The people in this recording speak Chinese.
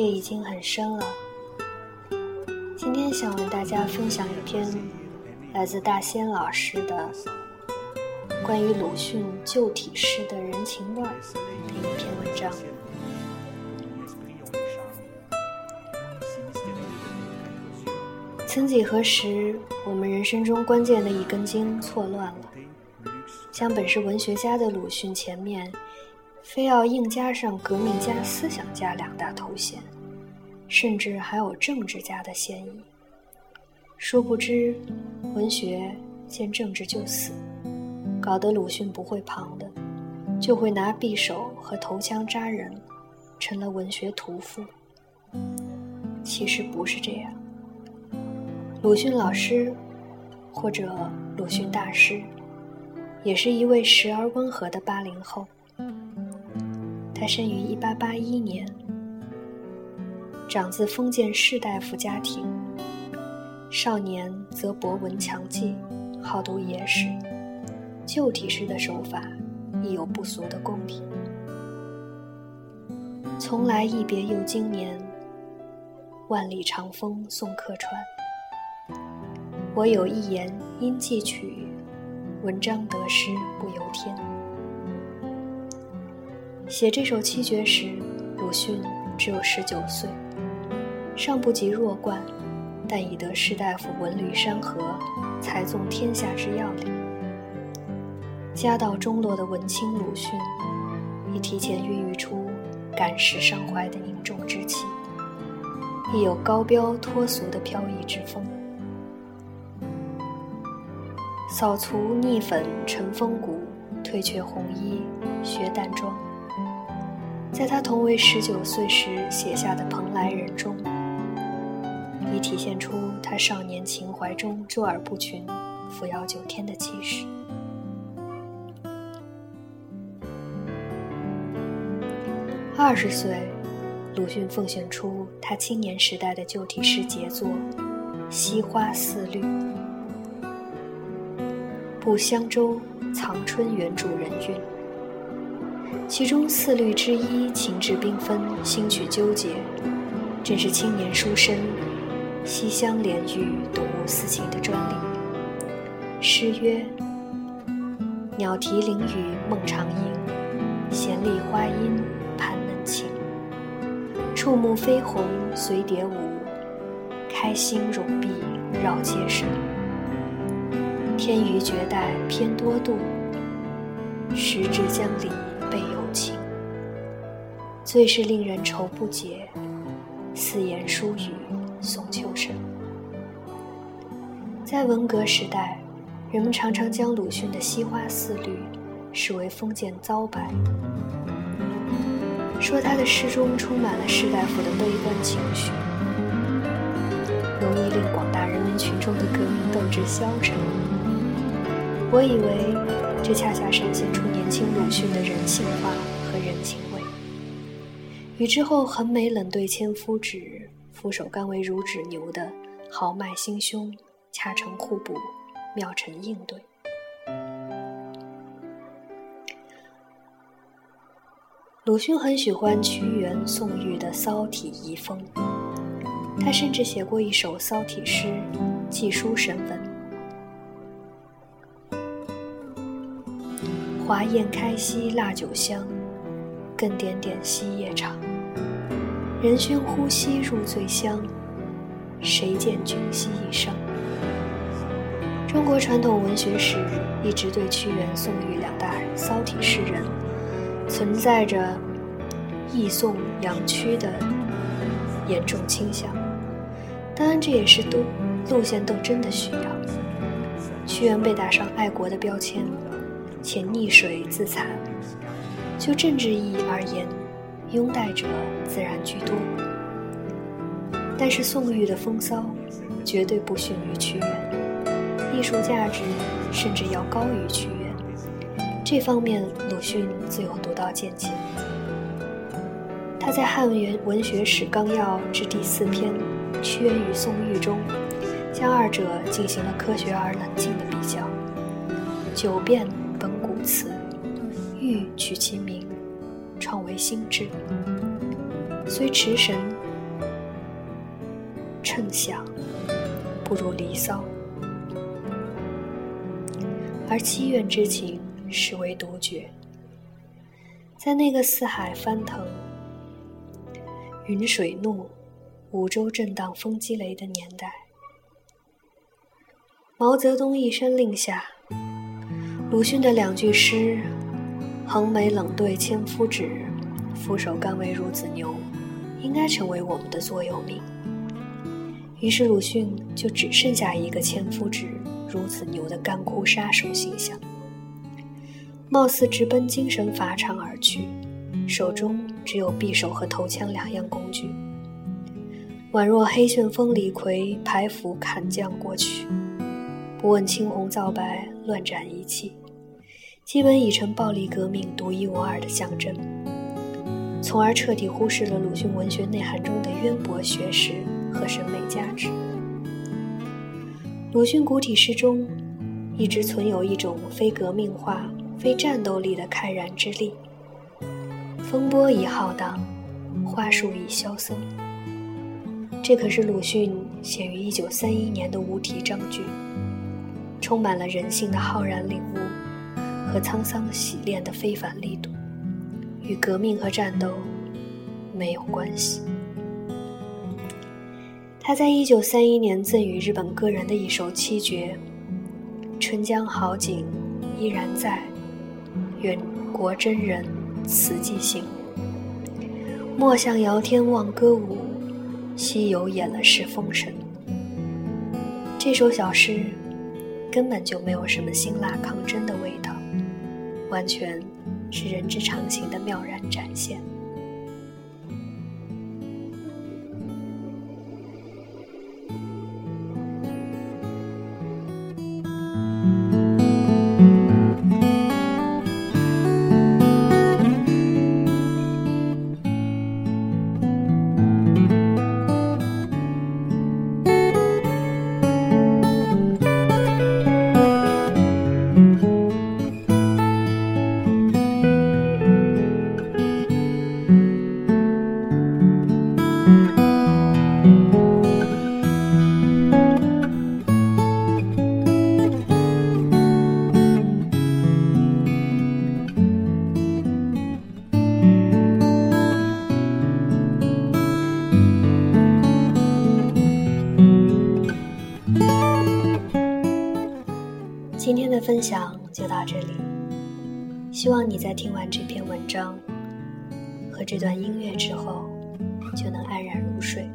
夜已经很深了。今天想为大家分享一篇来自大仙老师的关于鲁迅旧体诗的人情味的一篇文章。曾几何时，我们人生中关键的一根筋错乱了，将本是文学家的鲁迅前面。非要硬加上革命家、思想家两大头衔，甚至还有政治家的嫌疑。殊不知，文学见政治就死，搞得鲁迅不会旁的，就会拿匕首和头枪扎人，成了文学屠夫。其实不是这样。鲁迅老师，或者鲁迅大师，也是一位时而温和的八零后。他生于一八八一年，长自封建士大夫家庭。少年则博闻强记，好读野史，旧体诗的手法亦有不俗的功底。从来一别又经年，万里长风送客船。我有一言因寄取，文章得失不由天。写这首七绝时，鲁迅只有十九岁，尚不及弱冠，但已得士大夫文旅山河，才纵天下之要领。家道中落的文青鲁迅，已提前孕育出感时伤怀的凝重之气，亦有高标脱俗的飘逸之风。扫除逆粉尘风骨，褪却红衣学淡妆。在他同为十九岁时写下的《蓬莱人》中，已体现出他少年情怀中卓尔不群、扶摇九天的气势。二十岁，鲁迅奉献出他青年时代的旧体诗杰作《西花似绿》，不香洲藏春原主人韵。其中四律之一，情致缤纷，心曲纠结，正是青年书生西厢联句、睹物思情的专利。诗曰：“鸟啼林语梦长吟，闲立花阴盼能晴。触目飞鸿随蝶舞，开心容碧绕街生。天娱绝代偏多度，时至江陵。”情，最是令人愁不解。四言书语送秋声。在文革时代，人们常常将鲁迅的《西花似绿》视为封建糟粕，说他的诗中充满了士大夫的悲观情绪，容易令广大人民群众的革命斗志消沉。我以为。这恰恰闪现出年轻鲁迅的人性化和人情味，与之后横眉冷对千夫指，俯首甘为孺子牛的豪迈心胸恰成互补，妙成应对。鲁迅很喜欢屈原、宋玉的骚体遗风，他甚至写过一首骚体诗《寄书神文》。华宴开兮腊酒香，更点点兮夜长。人熏呼吸入醉乡，谁见君兮一生？中国传统文学史一直对屈原、宋玉两大骚体诗人存在着抑宋扬屈的严重倾向。当然，这也是都路线斗争的需要。屈原被打上爱国的标签。且溺水自残。就政治意义而言，拥戴者自然居多。但是宋玉的风骚，绝对不逊于屈原，艺术价值甚至要高于屈原。这方面，鲁迅自有独到见解。他在《汉元文学史纲要》之第四篇《屈原与宋玉》中，将二者进行了科学而冷静的比较。九变。欲取其名，创为新志。虽驰神，称享，不如离骚。而积怨之情，实为独绝。在那个四海翻腾、云水怒、五洲震荡、风激雷的年代，毛泽东一声令下，鲁迅的两句诗“横眉冷对千夫指，俯首甘为孺子牛”，应该成为我们的座右铭。于是鲁迅就只剩下一个千夫指、孺子牛的干枯杀手形象。貌似直奔精神法场而去，手中只有匕首和头枪两样工具，宛若黑旋风李逵排斧砍将过去，不问青红皂白，乱斩一气，基本已成暴力革命独一无二的象征，从而彻底忽视了鲁迅文学内涵中的渊博学识和审美价值。鲁迅古体诗中，一直存有一种非革命化。非战斗力的慨然之力，风波已浩荡，花树已萧森。这可是鲁迅写于一九三一年的无题章句，充满了人性的浩然领悟和沧桑洗练的非凡力度，与革命和战斗没有关系。他在一九三一年赠予日本歌人的一首七绝《春江好景依然在》。远国真人词寄行，莫向遥天望歌舞，西游演了是封神。这首小诗根本就没有什么辛辣抗争的味道，完全是人之常情的妙然展现。今天的分享就到这里，希望你在听完这篇文章和这段音乐之后，就能安然入睡。